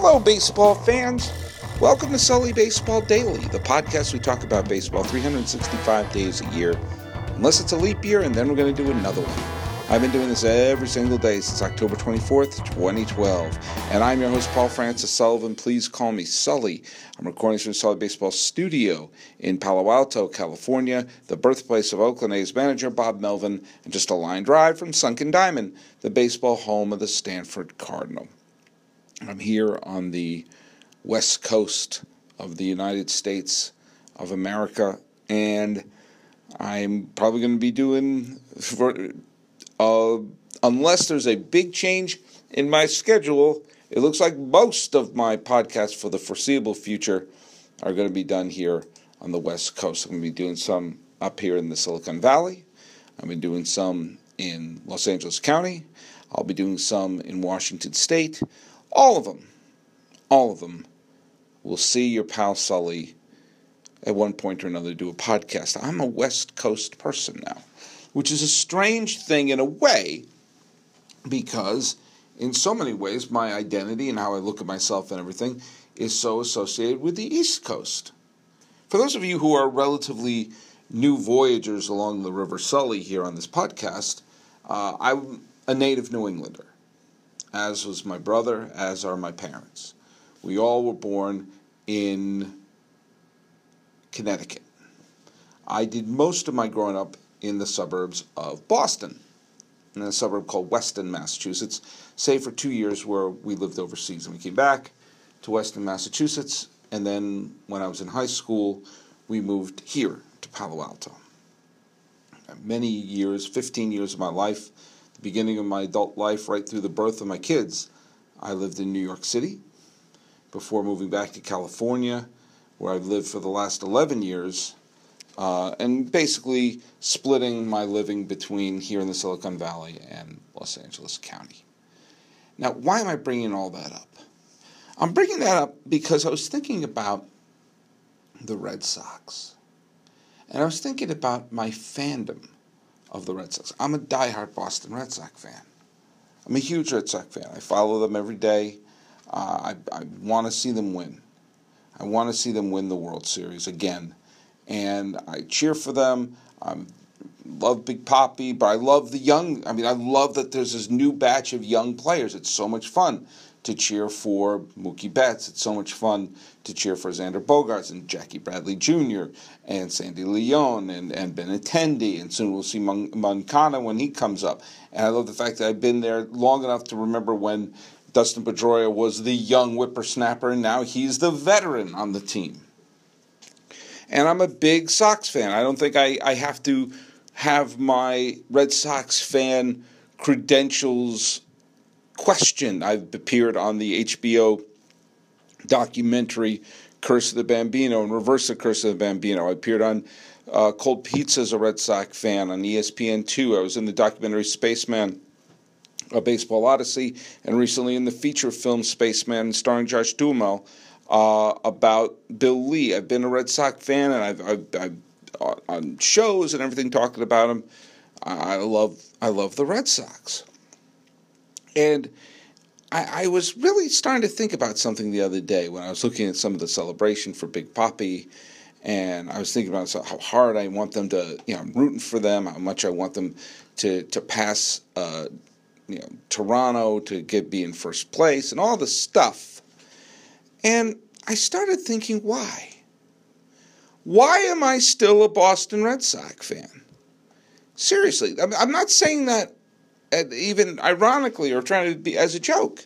Hello, baseball fans. Welcome to Sully Baseball Daily, the podcast we talk about baseball 365 days a year, unless it's a leap year, and then we're going to do another one. I've been doing this every single day since October 24th, 2012. And I'm your host, Paul Francis Sullivan. Please call me Sully. I'm recording from the Sully Baseball Studio in Palo Alto, California, the birthplace of Oakland A's manager Bob Melvin, and just a line drive from Sunken Diamond, the baseball home of the Stanford Cardinal. I'm here on the west coast of the United States of America, and I'm probably going to be doing, for, uh, unless there's a big change in my schedule, it looks like most of my podcasts for the foreseeable future are going to be done here on the west coast. I'm going to be doing some up here in the Silicon Valley. I've been doing some in Los Angeles County. I'll be doing some in Washington State. All of them, all of them will see your pal Sully at one point or another do a podcast. I'm a West Coast person now, which is a strange thing in a way because, in so many ways, my identity and how I look at myself and everything is so associated with the East Coast. For those of you who are relatively new voyagers along the River Sully here on this podcast, uh, I'm a native New Englander as was my brother, as are my parents. We all were born in Connecticut. I did most of my growing up in the suburbs of Boston, in a suburb called Weston, Massachusetts, save for two years where we lived overseas. And we came back to Weston, Massachusetts, and then when I was in high school, we moved here to Palo Alto. Many years, 15 years of my life, the beginning of my adult life, right through the birth of my kids, I lived in New York City before moving back to California, where I've lived for the last 11 years, uh, and basically splitting my living between here in the Silicon Valley and Los Angeles County. Now, why am I bringing all that up? I'm bringing that up because I was thinking about the Red Sox. And I was thinking about my fandom of the Red Sox. I'm a diehard Boston Red Sox fan. I'm a huge Red Sox fan. I follow them every day. Uh, I, I want to see them win. I want to see them win the World Series again. And I cheer for them. I love Big Papi, but I love the young. I mean, I love that there's this new batch of young players. It's so much fun to cheer for Mookie Betts. It's so much fun to cheer for Xander Bogaerts and Jackie Bradley Jr. and Sandy Leon and, and Benintendi. And soon we'll see Moncada when he comes up. And I love the fact that I've been there long enough to remember when Dustin Pedroia was the young whippersnapper, and now he's the veteran on the team. And I'm a big Sox fan. I don't think I, I have to have my Red Sox fan credentials questioned. I've appeared on the HBO documentary Curse of the Bambino and Reverse the Curse of the Bambino. I appeared on uh, Cold Pizza as a Red Sox fan on ESPN2. I was in the documentary Spaceman, A Baseball Odyssey, and recently in the feature film Spaceman starring Josh Duhamel uh, about Bill Lee. I've been a Red Sox fan and I've, I've, I've uh, on shows and everything talking about him. I love I love the Red Sox. And I, I, was really starting to think about something the other day when I was looking at some of the celebration for Big Papi. And I was thinking about how hard I want them to, you know, I'm rooting for them, how much I want them to, to pass, uh, you know, Toronto to get be in first place and all this stuff. And I started thinking, why? Why am I still a Boston Red Sox fan? Seriously, I'm not saying that even ironically or trying to be as a joke.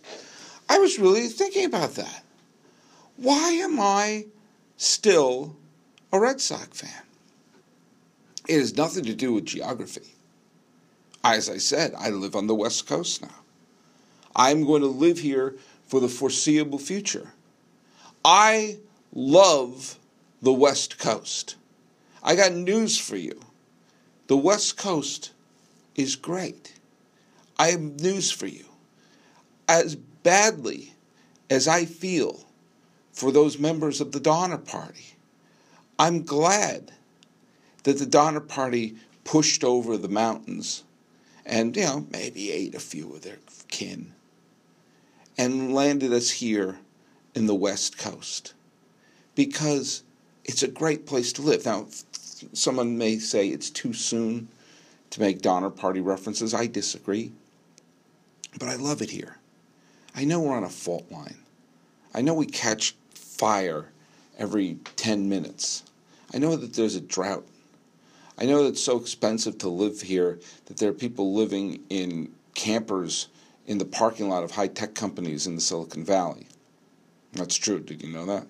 I was really thinking about that. Why am I still a Red Sox fan? It has nothing to do with geography. As I said, I live on the West Coast now. I'm going to live here for the foreseeable future. I love the West Coast. I got news for you. The West Coast is great. I have news for you. As badly as I feel for those members of the Donner Party, I'm glad that the Donner Party pushed over the mountains and, you know, maybe ate a few of their kin and landed us here in the West Coast because it's a great place to live. Now, someone may say it's too soon to make Donner Party references. I disagree. But I love it here. I know we're on a fault line. I know we catch fire every 10 minutes. I know that there's a drought. I know that it's so expensive to live here that there are people living in campers in the parking lot of high tech companies in the Silicon Valley. That's true. Did you know that?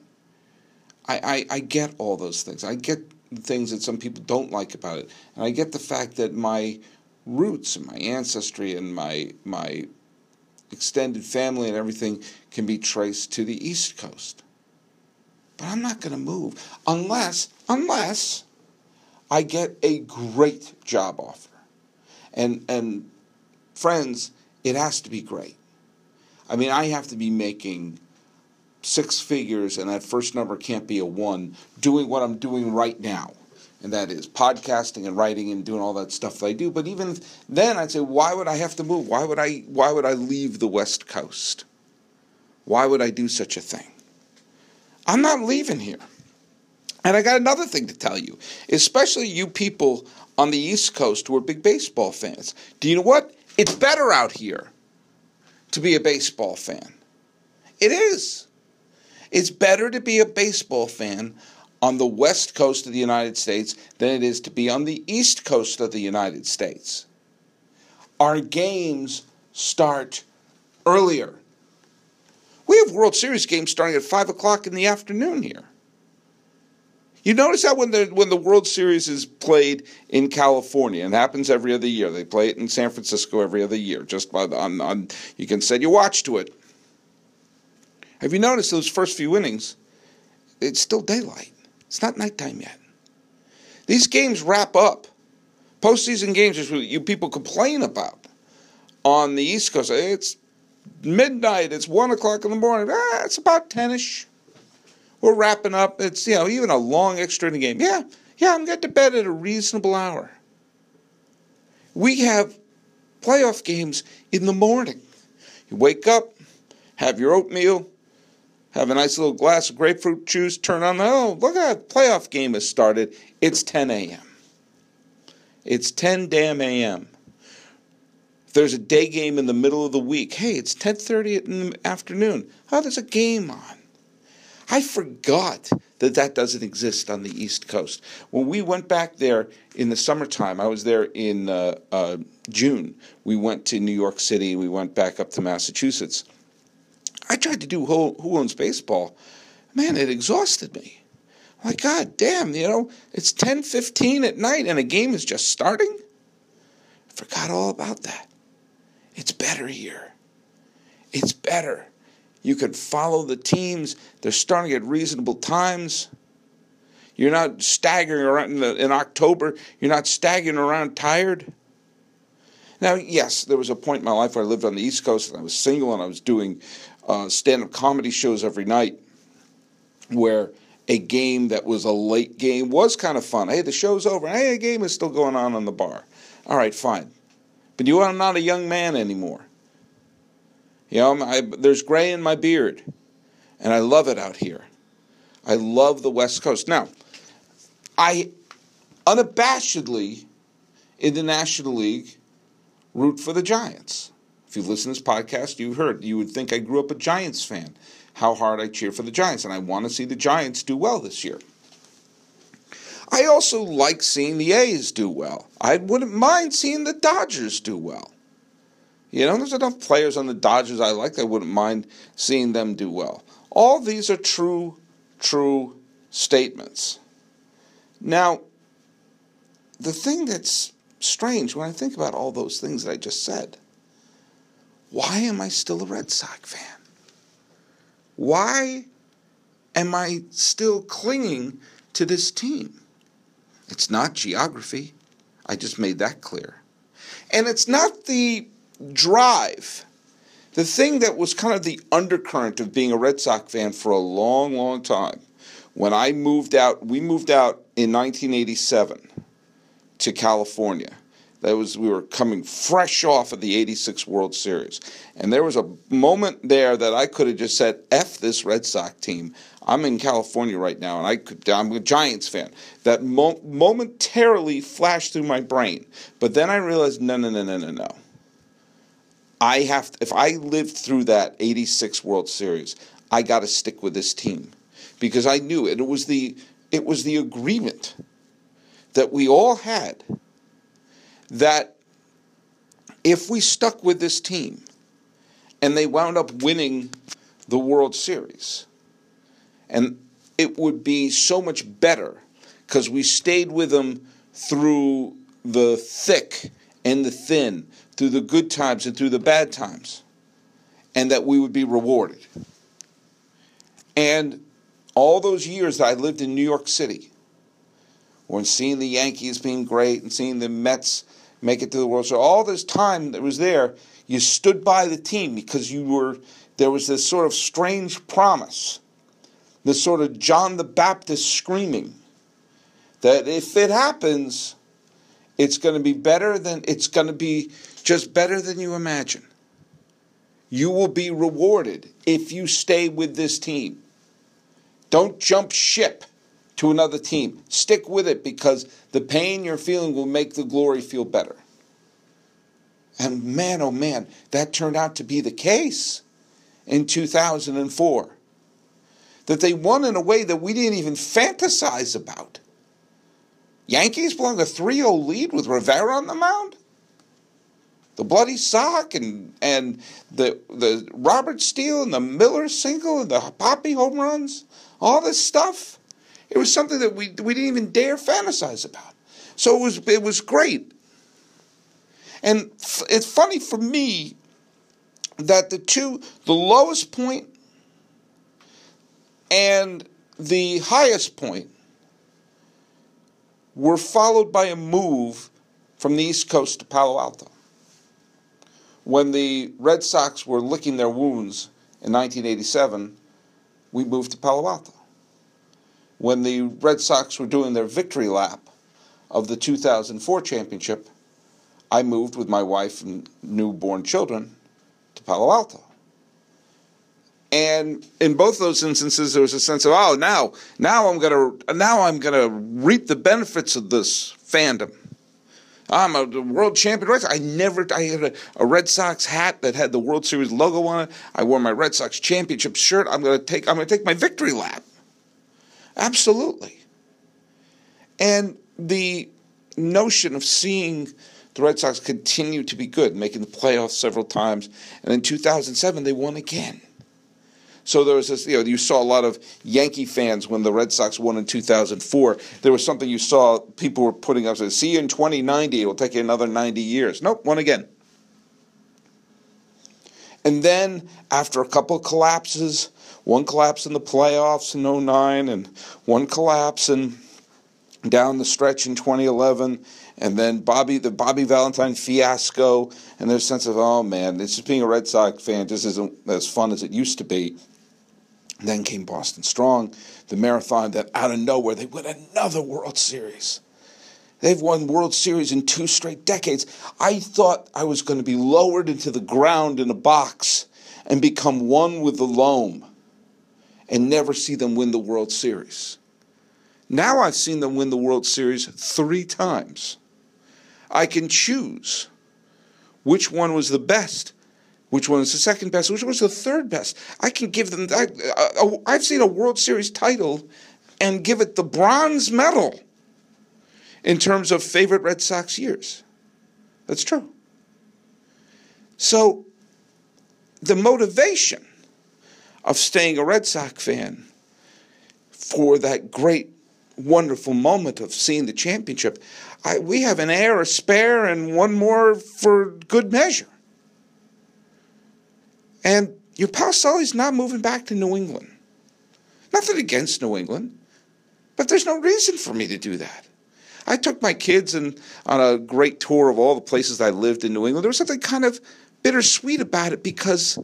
I, I, I get all those things. I get the things that some people don't like about it. And I get the fact that my roots and my ancestry and my my extended family and everything can be traced to the East Coast. But I'm not going to move unless unless I get a great job offer. And and friends, it has to be great. I mean, I have to be making six figures and that first number can't be a 1 doing what I'm doing right now and that is podcasting and writing and doing all that stuff that I do. But even then, I'd say, why would I have to move? Why would I? Why would I leave the West Coast? Why would I do such a thing? I'm not leaving here. And I got another thing to tell you, especially you people on the East Coast who are big baseball fans. Do you know what? It's better out here to be a baseball fan. It is. It's better to be a baseball fan on the west coast of the United States than it is to be on the east coast of the United States. Our games start earlier. We have World Series games starting at 5 o'clock in the afternoon here. You notice that when the when the World Series is played in California, and happens every other year. They play it in San Francisco every other year. Just by the, on, on you can set your watch to it. Have you noticed those first few innings? It's still daylight. It's not nighttime yet. These games wrap up. Postseason games is what you people complain about on the East Coast. It's midnight. It's one o'clock in the morning. Ah, it's about ten-ish. We're wrapping up. It's you know even a long extra in the game. Yeah, yeah. I'm getting to bed at a reasonable hour. We have playoff games in the morning. You wake up, have your oatmeal, have a nice little glass of grapefruit juice, turn on, oh, look at that playoff game has started. It's 10 a.m. It's 10 damn a.m. If there's a day game in the middle of the week, hey, it's 10:30 in the afternoon. Oh, there's a game on. I forgot that that doesn't exist on the East Coast. When we went back there in the summertime, I was there in uh, uh, June. We went to New York City. We went back up to Massachusetts I tried to do Who, who Owns Baseball. Man, it exhausted me. Like, God damn, you know, it's 10 15 at night and a game is just starting? I forgot all about that. It's better here. It's better. You can follow the teams. They're starting at reasonable times. You're not staggering around in, the, in October. You're not staggering around tired. Now, yes, there was a point in my life where I lived on the East Coast and I was single and I was doing uh, stand up comedy shows every night where a game that was a late game was kind of fun. Hey, the show's over. Hey, a game is still going on on the bar. All right, fine. But you are not a young man anymore. You know, I, there's gray in my beard, and I love it out here. I love the West Coast. Now, I unabashedly, in the National League, root for the Giants. If you listen to this podcast, you heard you would think I grew up a Giants fan. How hard I cheer for the Giants, and I want to see the Giants do well this year. I also like seeing the A's do well. I wouldn't mind seeing the Dodgers do well. You know, there's enough players on the Dodgers I like. That I wouldn't mind seeing them do well. All these are true, true statements. Now, the thing that's strange when I think about all those things that I just said why am I still a Red Sox fan? Why am I still clinging to this team? It's not geography. I just made that clear. And it's not the drive. The thing that was kind of the undercurrent of being a Red Sox fan for a long, long time. When I moved out, we moved out in 1987 to California. That was we were coming fresh off of the '86 World Series, and there was a moment there that I could have just said, "F this Red Sox team." I'm in California right now, and I could, I'm a Giants fan. That mo- momentarily flashed through my brain, but then I realized, no, no, no, no, no, no. I have to, if I lived through that 86 World Series, I got to stick with this team because I knew it. It was the it was the agreement that we all had that if we stuck with this team and they wound up winning the World Series, and it would be so much better because we stayed with them through the thick and the thin, through the good times and through the bad times, and that we would be rewarded. And all those years that I lived in New York City, when seeing the Yankees being great and seeing the Mets make it to the World Series, all this time that was there, you stood by the team because you were there was this sort of strange promise, this sort of John the Baptist screaming that if it happens, it's going to be better than it's going to be just better than you imagine. You will be rewarded if you stay with this team. Don't jump ship to another team. Stick with it because the pain you're feeling will make the glory feel better. And man, oh man, that turned out to be the case in 2004. That they won in a way that we didn't even fantasize about. Yankees blowing a 3 0 lead with Rivera on the mound? the bloody sock and and the the Roberts steal and the Mueller single and the Papi home runs, all this stuff. It was something that we we didn't even dare fantasize about. So it was it was great. And f- it's funny for me that the two the lowest point and the highest point were followed by a move from the East Coast to Palo Alto when the Red Sox were licking their wounds in 1987, we moved to Palo Alto. When the Red Sox were doing their victory lap of the 2004 championship, I moved with my wife and newborn children to Palo Alto. And in both those instances, there was a sense of, oh, now, now I'm gonna, now I'm gonna reap the benefits of this fandom. I'm a world champion. I never, I had a, a, Red Sox hat that had the World Series logo on it. I wore my Red Sox championship shirt. I'm to take, I'm to take my victory lap. Absolutely. And the notion of seeing the Red Sox continue to be good, making the playoffs several times, and in 2007 they won again. So there was this, you know, you saw a lot of Yankee fans when the Red Sox won in 2004. There was something you saw people were putting up, saying, see you in 2090, it will take you another 90 years. Nope, won again. And then after a couple collapses, one collapse in the playoffs in 09 and one collapse in down the stretch in 2011 and then Bobby the Bobby Valentine fiasco and a sense of oh man this is being a Red Sox fan just isn't as fun as it used to be then came Boston Strong, the marathon that out of nowhere they win another World Series. They've won World Series in two straight decades. I thought I was going to be lowered into the ground in a box and become one with the loam and never see them win the World Series. Now I've seen them win the World Series three times. I can choose which one was the best which one is the second best, which one was the third best. I can give them. I, uh, I've seen a World Series title and give it the bronze medal in terms of favorite Red Sox years. That's true. So the motivation of staying a Red Sox fan for that great, wonderful moment of seeing the championship, I, we have an heir, a spare, and one more for good measure. And your pal Sully's not moving back to New England. Nothing against New England, but there's no reason for me to do that. I took my kids and on a great tour of all the places I lived in New England. There was something kind of bittersweet about it because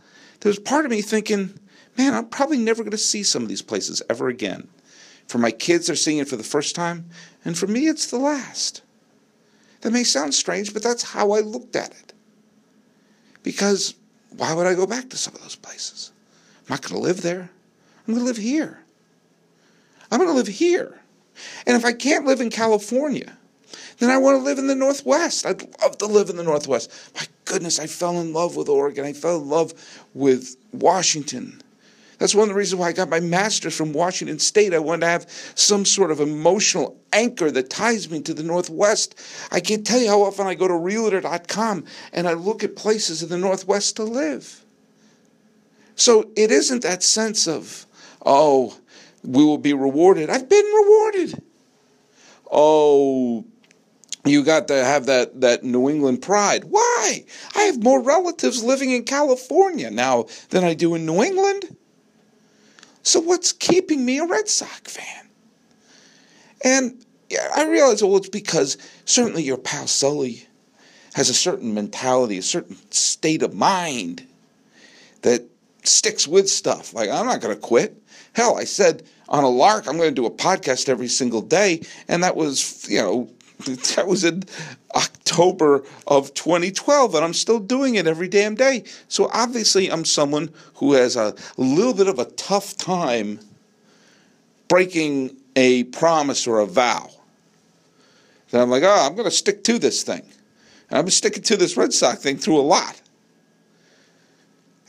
there was part of me thinking, man, I'm probably never going to see some of these places ever again. For my kids, they're seeing it for the first time, and for me, it's the last. That may sound strange, but that's how I looked at it. Because why would I go back to some of those places? I'm not going to live there. I'm going to live here. I'm going to live here. And if I can't live in California, then I want to live in the Northwest. I'd love to live in the Northwest. My goodness, I fell in love with Oregon. I fell in love with Washington. That's one of the reasons why I got my master's from Washington State. I wanted to have some sort of emotional anchor that ties me to the Northwest. I can't tell you how often I go to realtor.com and I look at places in the Northwest to live. So it isn't that sense of, oh, we will be rewarded. I've been rewarded. Oh, you got to have that, that New England pride. Why? I have more relatives living in California now than I do in New England. So what's keeping me a Red Sox fan? And yeah, I realize, well, it's because certainly your pal Sully has a certain mentality, a certain state of mind that sticks with stuff. Like, I'm not going to quit. Hell, I said on a lark, I'm going to do a podcast every single day. And that was, you know, that was in October of 2012, and I'm still doing it every damn day. So obviously, I'm someone who has a little bit of a tough time breaking a promise or a vow. Then I'm like, oh, I'm going to stick to this thing. And I've been sticking to this Red Sox thing through a lot.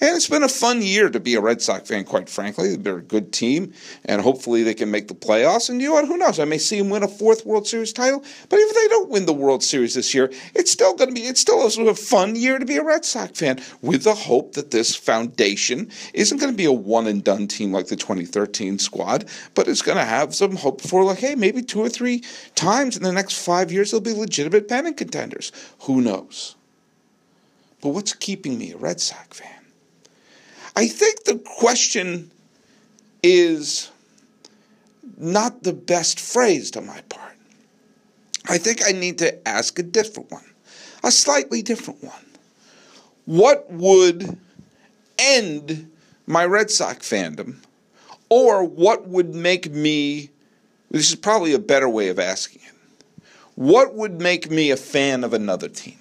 And it's been a fun year to be a Red Sox fan, quite frankly. They're a good team, and hopefully they can make the playoffs. And you know what? Who knows? I may see them win a fourth World Series title. But if they don't win the World Series this year, it's still going to be, it's still a fun year to be a Red Sox fan with the hope that this foundation isn't going to be a one and done team like the 2013 squad, but it's going to have some hope for, like, hey, maybe two or three times in the next five years they'll be legitimate pennant contenders. Who knows? But what's keeping me a Red Sox fan? I think the question is not the best phrased on my part. I think I need to ask a different one, a slightly different one. What would end my Red Sox fandom, or what would make me, this is probably a better way of asking it, what would make me a fan of another team?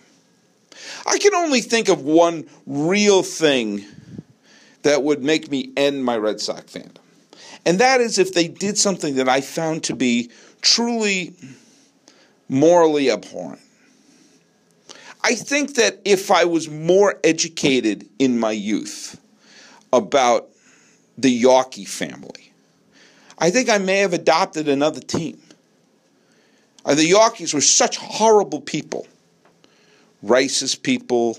I can only think of one real thing that would make me end my Red Sox fandom. And that is if they did something that I found to be truly morally abhorrent. I think that if I was more educated in my youth about the Yawkey family, I think I may have adopted another team. Uh, the Yawkeys were such horrible people, racist people,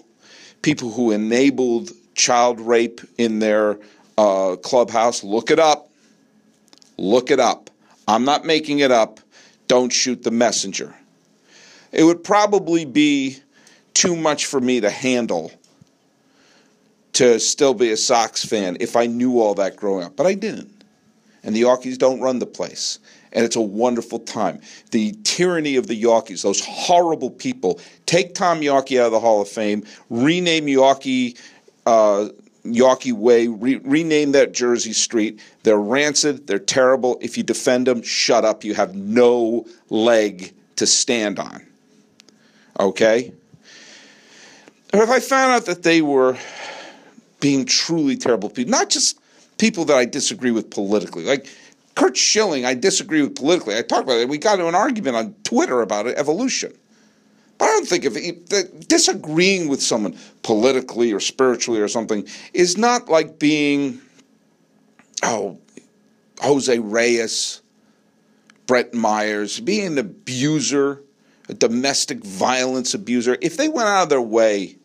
people who enabled child rape in their uh, clubhouse. Look it up. Look it up. I'm not making it up. Don't shoot the messenger. It would probably be too much for me to handle to still be a Sox fan if I knew all that growing up, but I didn't. And the Yawkeys don't run the place. And it's a wonderful time. The tyranny of the Yawkeys, those horrible people. Take Tom Yawkey out of the Hall of Fame, rename Yawkey uh, Yawkey Way, re- rename that Jersey Street. They're rancid. They're terrible. If you defend them, shut up. You have no leg to stand on. Okay? If I found out that they were being truly terrible people, not just people that I disagree with politically, like Curt Schilling, I disagree with politically. I talked about it. We got into an argument on Twitter about it, evolution. But I don't think if disagreeing with someone politically or spiritually or something is not like being, oh, Jose Reyes, Brett Myers, being an abuser, a domestic violence abuser. If they went out of their way,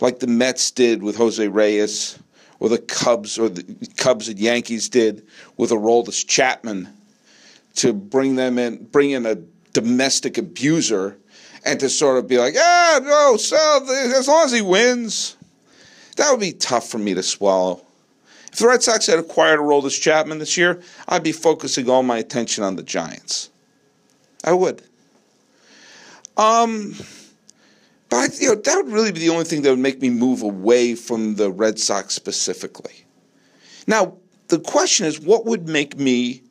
like the Mets did with Jose Reyes, or the Cubs or the Cubs and Yankees did with Aroldis Chapman, to bring them in, bring in a domestic abuser and to sort of be like, ah, no, so as long as he wins, that would be tough for me to swallow. If the Red Sox had acquired Aroldis Chapman this year, I'd be focusing all my attention on the Giants. I would. Um, but you know that would really be the only thing that would make me move away from the Red Sox specifically. Now the question is, what would make me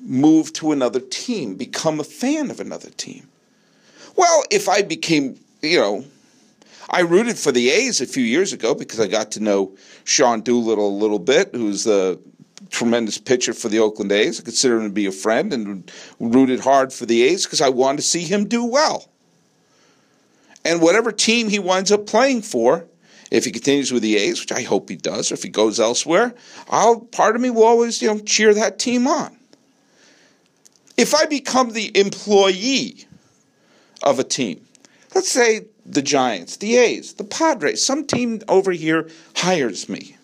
move to another team, become a fan of another team? Well, if I became, you know, I rooted for the A's a few years ago because I got to know Sean Doolittle a little bit, who's the tremendous pitcher for the Oakland A's. I consider him to be a friend and rooted hard for the A's because I wanted to see him do well. And whatever team he winds up playing for, if he continues with the A's, which I hope he does, or if he goes elsewhere, I'll part of me will always, you know, cheer that team on. If I become the employee of a team, let's say the Giants, the A's, the Padres, some team over here hires me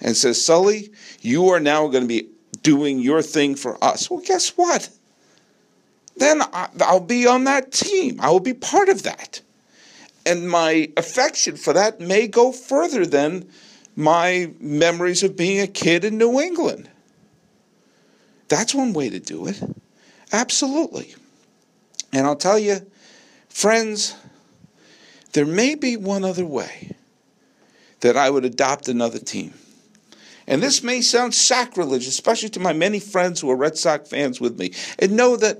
and says, Sully, you are now going to be doing your thing for us. Well, guess what? Then I'll be on that team. I will be part of that. And my affection for that may go further than my memories of being a kid in New England. That's one way to do it. Absolutely. And I'll tell you, friends, there may be one other way that I would adopt another team. And this may sound sacrilege, especially to my many friends who are Red Sox fans with me. And know that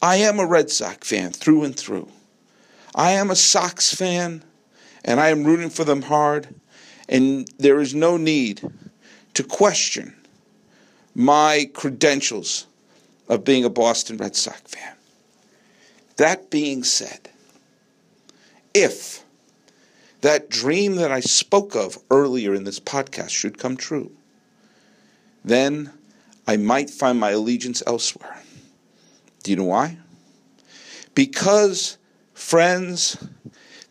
I am a Red Sox fan through and through. I am a Sox fan, and I am rooting for them hard. And there is no need to question my credentials of being a Boston Red Sox fan. That being said, if that dream that I spoke of earlier in this podcast should come true, then I might find my allegiance elsewhere. Do you know why? Because, friends,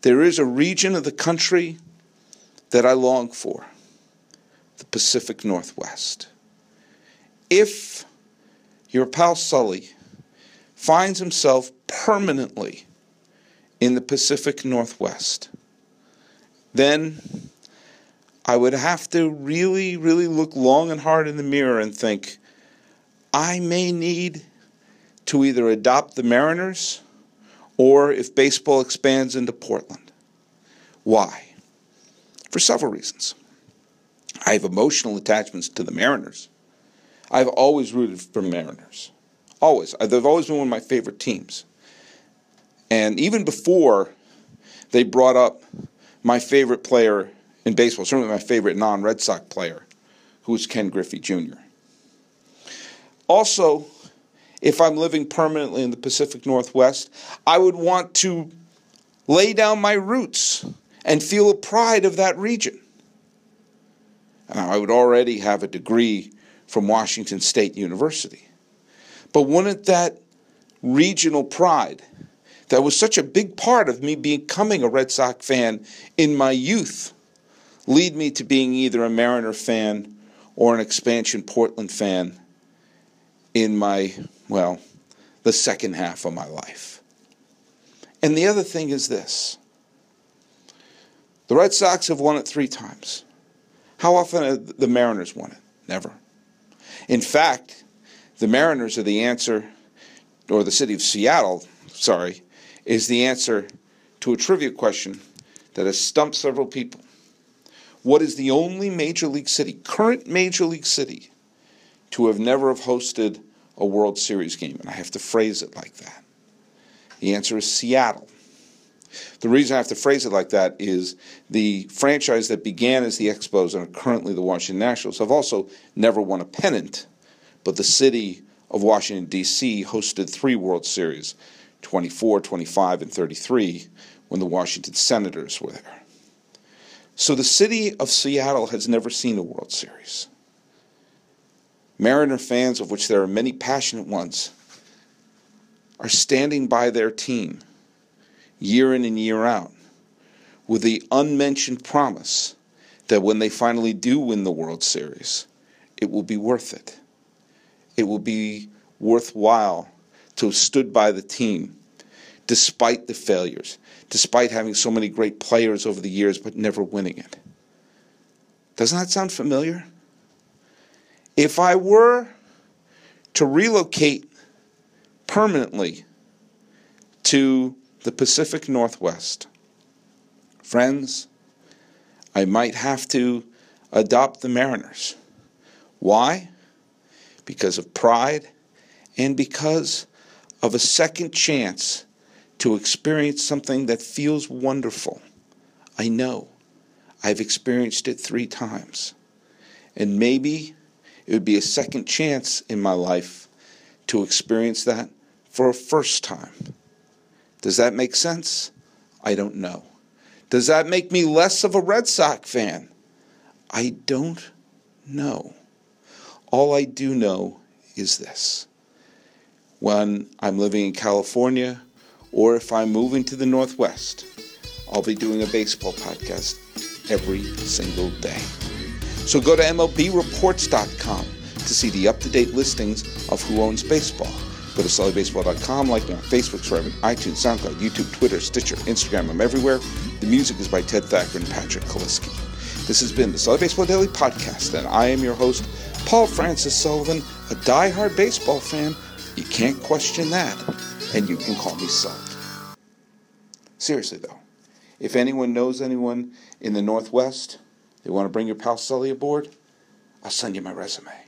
there is a region of the country that I long for the Pacific Northwest. If your pal Sully finds himself permanently in the Pacific Northwest, then I would have to really, really look long and hard in the mirror and think, I may need to either adopt the Mariners or if baseball expands into Portland. Why? For several reasons. I have emotional attachments to the Mariners. I've always rooted for Mariners. Always. Uh, they've always been one of my favorite teams. And even before they brought up my favorite player in baseball, certainly my favorite non Red Sox player, who was Ken Griffey Jr. Also, if I'm living permanently in the Pacific Northwest, I would want to lay down my roots and feel a pride of that region. Now, I would already have a degree from Washington State University. But wouldn't that regional pride that was such a big part of me becoming a Red Sox fan in my youth lead me to being either a Mariner fan or an expansion Portland fan in my, well, the second half of my life. And the other thing is this the Red Sox have won it three times. How often have the Mariners won it? Never. In fact, the Mariners are the answer, or the city of Seattle, sorry, is the answer to a trivia question that has stumped several people. What is the only major league city, current major league city, to have never have hosted a World Series game? And I have to phrase it like that. The answer is Seattle. The reason I have to phrase it like that is the franchise that began as the Expos and are currently the Washington Nationals have also never won a pennant, but the city of Washington, D.C. hosted three World Series 24, 25, and 33 when the Washington Senators were there. So the city of Seattle has never seen a World Series. Mariner fans, of which there are many passionate ones, are standing by their team year in and year out with the unmentioned promise that when they finally do win the World Series, it will be worth it. It will be worthwhile to have stood by the team despite the failures, despite having so many great players over the years but never winning it. Doesn't that sound familiar? If I were to relocate permanently to the Pacific Northwest. Friends, I might have to adopt the Mariners. Why? Because of pride and because of a second chance to experience something that feels wonderful. I know. I've experienced it three times. And maybe it would be a second chance in my life to experience that for a first time. Does that make sense? I don't know. Does that make me less of a Red Sox fan? I don't know. All I do know is this. When I'm living in California, or if I'm moving to the Northwest, I'll be doing a baseball podcast every single day. So go to MLBreports.com to see the up to date listings of who owns baseball. Go to SullyBaseball.com, like me on Facebook, subscribe iTunes, SoundCloud, YouTube, Twitter, Stitcher, Instagram. I'm everywhere. The music is by Ted Thacker and Patrick Kaliski. This has been the Sully Baseball Daily Podcast, and I am your host, Paul Francis Sullivan, a die-hard baseball fan. You can't question that, and you can call me Sully. Seriously, though, if anyone knows anyone in the Northwest, they want to bring your pal Sully aboard, I'll send you my resume.